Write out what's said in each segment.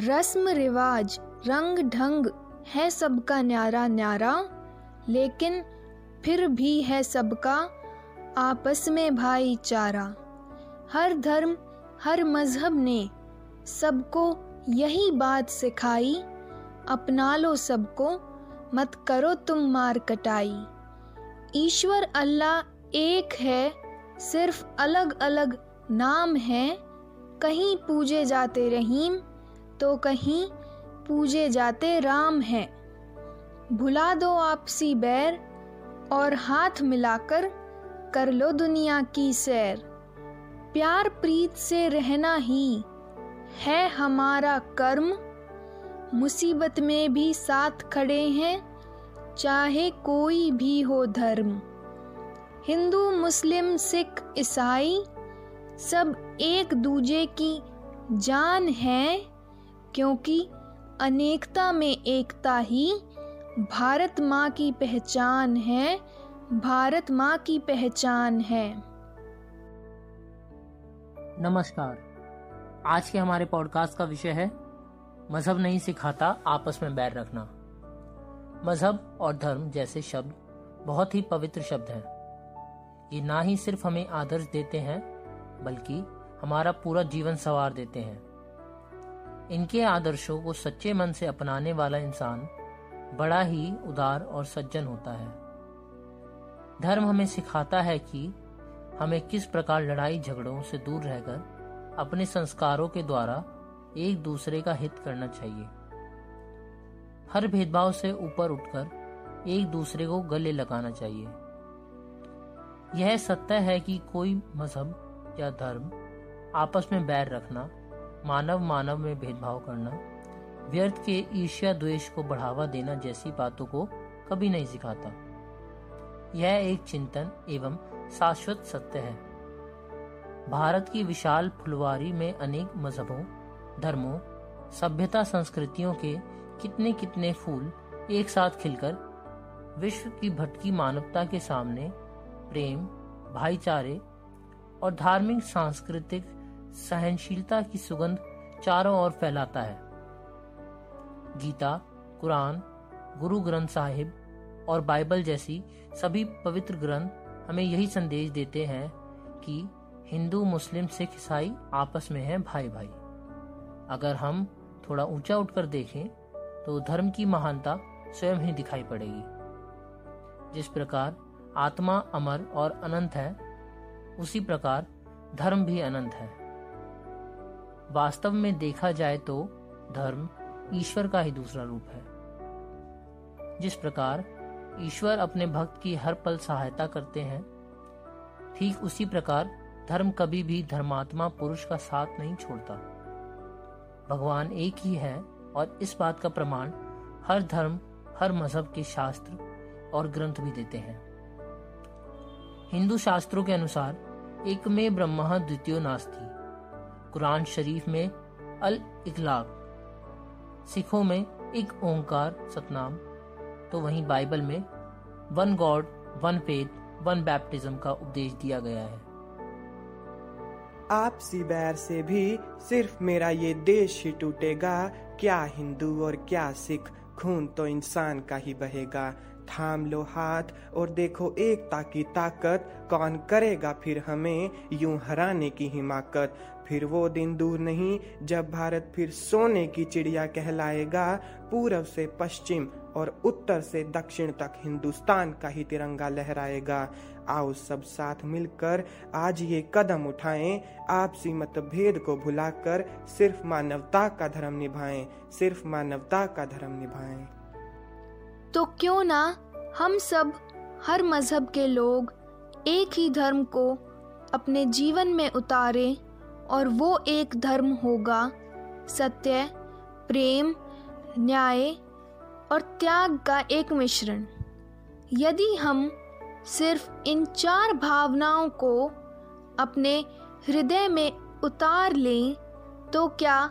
रस्म रिवाज रंग ढंग है सबका न्यारा न्यारा, लेकिन फिर भी है सबका आपस में भाईचारा। हर धर्म, हर मज़हब ने सबको यही बात सिखाई अपना लो सबको, मत करो तुम मार कटाई। ईश्वर अल्लाह एक है, सिर्फ़ अलग अलग नाम है, कहीं पूजे जाते रहीम तो कहीं पूजे जाते राम हैं। भुला दो आपसी बैर और हाथ मिलाकर कर लो दुनिया की सैर। प्यार प्रीत से रहना ही है हमारा कर्म। मुसीबत में भी साथ खड़े हैं, चाहे कोई भी हो धर्म। हिंदू, मुस्लिम, सिख, ईसाई सब एक दूजे की जान है। क्योंकि अनेकता में एकता ही भारत माँ की पहचान है, भारत माँ की पहचान है। नमस्कार। आज के हमारे पॉडकास्ट का विषय है, मज़हब नहीं सिखाता, आपस में बैर रखना। मज़हब और धर्म जैसे शब्द बहुत ही पवित्र शब्द हैं। ये ना ही सिर्फ़ हमें आदर्श देते हैं, बल्कि हमारा पूरा जीवन सवार देते हैं। इनके आदर्शों को सच्चे मन से अपनाने वाला इंसान बड़ा ही उदार और सज्जन होता है। धर्म हमें सिखाता है कि हमें किस प्रकार लड़ाई झगड़ों से दूर रहकर अपने संस्कारों के द्वारा एक दूसरे का हित करना चाहिए। हर भेदभाव से ऊपर उठकर एक दूसरे को गले लगाना चाहिए। यह सत्य है कि कोई मज़हब या धर्म आपस में बैर रखना मानव मानव में भेदभाव करना, व्यर्थ के ईर्ष्या द्वेष को बढ़ावा देना जैसी बातों को कभी नहीं सिखाता। यह एक चिंतन एवं शाश्वत सत्य है। भारत की विशाल फुलवारी में अनेक मजहबों, धर्मों, सभ्यता संस्कृतियों के कितने कितने फूल एक साथ खिलकर विश्व की भटकी मानवता के सामने प्रेम, भाईचारे और धार्मिक सांस्कृतिक सहनशीलता की सुगंध चारों ओर फैलाता है। गीता, कुरान, गुरु ग्रंथ साहिब और बाइबल जैसी सभी पवित्र ग्रंथ हमें यही संदेश देते हैं कि हिंदू, मुस्लिम, सिख, ईसाई आपस में हैं भाई भाई अगर हम थोड़ा ऊँचा उठकर देखें तो धर्म की महानता स्वयं ही दिखाई पड़ेगी। जिस प्रकार आत्मा अमर और अनंत है, उसी प्रकार धर्म भी अनंत है। वास्तव में देखा जाए तो धर्म ईश्वर का ही दूसरा रूप है। जिस प्रकार ईश्वर अपने भक्त की हर पल सहायता करते हैं, ठीक उसी प्रकार धर्म कभी भी धर्मात्मा पुरुष का साथ नहीं छोड़ता। भगवान एक ही है और इस बात का प्रमाण हर धर्म, हर मज़हब के शास्त्र और ग्रंथ भी देते हैं। हिंदू शास्त्रों के अनुसार एक में ब्रह्मा द्वितीय नास्ती कुरान शरीफ में अल इखलाक सिखों में एक ओंकार सतनाम। तो वहीं बाइबल में one god, one faith, one baptism का उपदेश दिया गया है। आपसी बैर से भी सिर्फ़ मेरा ये देश ही टूटेगा, क्या हिंदू और क्या सिख, खून तो इंसान का ही बहेगा। थाम लो हाथ और देखो एकता की ताकत। कौन करेगा फिर हमें यूँ हराने की हिमाकत? फिर वो दिन दूर नहीं, जब भारत फिर सोने की चिड़िया कहलाएगा। पूरब से पश्चिम और उत्तर से दक्षिण तक हिंदुस्तान का ही तिरंगा लहराएगा। आओ सब साथ मिलकर आज ये कदम उठाएँ। आपसी मतभेद को भुलाकर सिर्फ़ मानवता का धर्म निभाएँ। सिर्फ़ मानवता का धर्म निभाएँ। तो क्यों ना हम सब, हर मज़हब के लोग, एक ही धर्म को अपने जीवन में उतारें और वो एक धर्म होगा। सत्य, प्रेम, न्याय और त्याग का एक मिश्रण। यदि हम सिर्फ़ इन चार भावनाओं को अपने हृदय में उतार लें तो क्या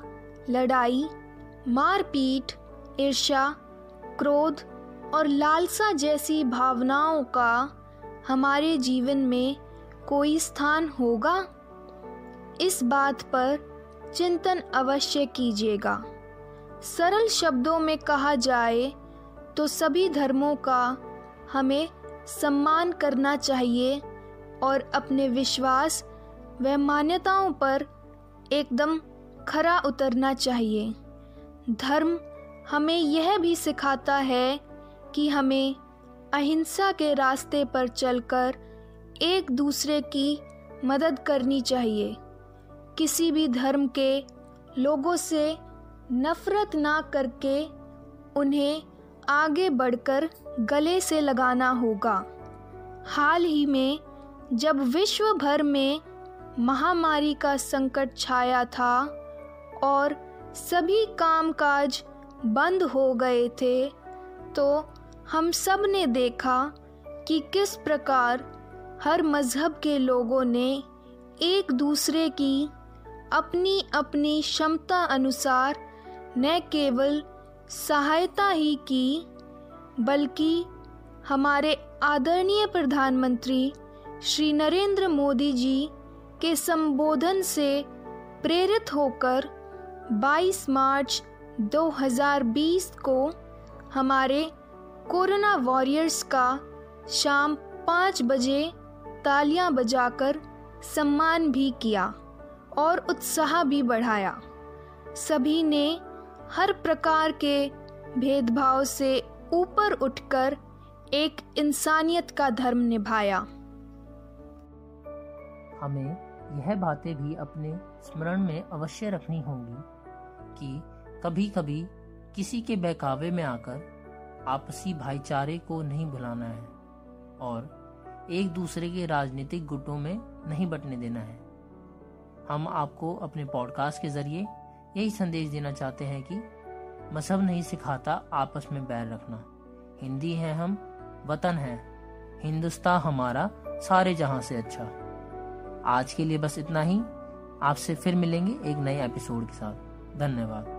लड़ाई, मारपीट, ईर्ष्या, क्रोध और लालसा जैसी भावनाओं का हमारे जीवन में कोई स्थान होगा? इस बात पर चिंतन अवश्य कीजिएगा। सरल शब्दों में कहा जाए तो सभी धर्मों का हमें सम्मान करना चाहिए और अपने विश्वास व मान्यताओं पर एकदम खरा उतरना चाहिए। धर्म हमें यह भी सिखाता है कि हमें अहिंसा के रास्ते पर चलकर एक दूसरे की मदद करनी चाहिए। किसी भी धर्म के लोगों से नफरत ना करके उन्हें आगे बढ़कर गले से लगाना होगा। हाल ही में जब विश्व भर में महामारी का संकट छाया था और सभी कामकाज बंद हो गए थे तो हम सबने देखा कि किस प्रकार हर मज़हब के लोगों ने एक दूसरे की अपनी अपनी क्षमता अनुसार न केवल सहायता ही की, बल्कि हमारे आदरणीय प्रधानमंत्री श्री नरेंद्र मोदी जी के संबोधन से प्रेरित होकर 22 मार्च 2020 को हमारे कोरोना वॉरियर्स का शाम पाँच बजे तालियाँ बजाकर सम्मान भी किया और उत्साह भी बढ़ाया। सभी ने हर प्रकार के भेदभाव से ऊपर उठकर एक इंसानियत का धर्म निभाया। हमें यह बातें भी अपने स्मरण में अवश्य रखनी होंगी कि कभी कभी किसी के बहकावे में आकर आपसी भाईचारे को नहीं भुलाना है और एक दूसरे के राजनीतिक गुटों में नहीं बटने देना है। हम आपको अपने पॉडकास्ट के ज़रिए यही संदेश देना चाहते हैं कि मज़हब नहीं सिखाता आपस में बैर रखना। हिंदी है हम, वतन है। हिंदुस्तान हमारा सारे जहाँ से अच्छा। आज के लिए बस इतना ही। आपसे फिर मिलेंगे एक नए एपिसोड के साथ। धन्यवाद।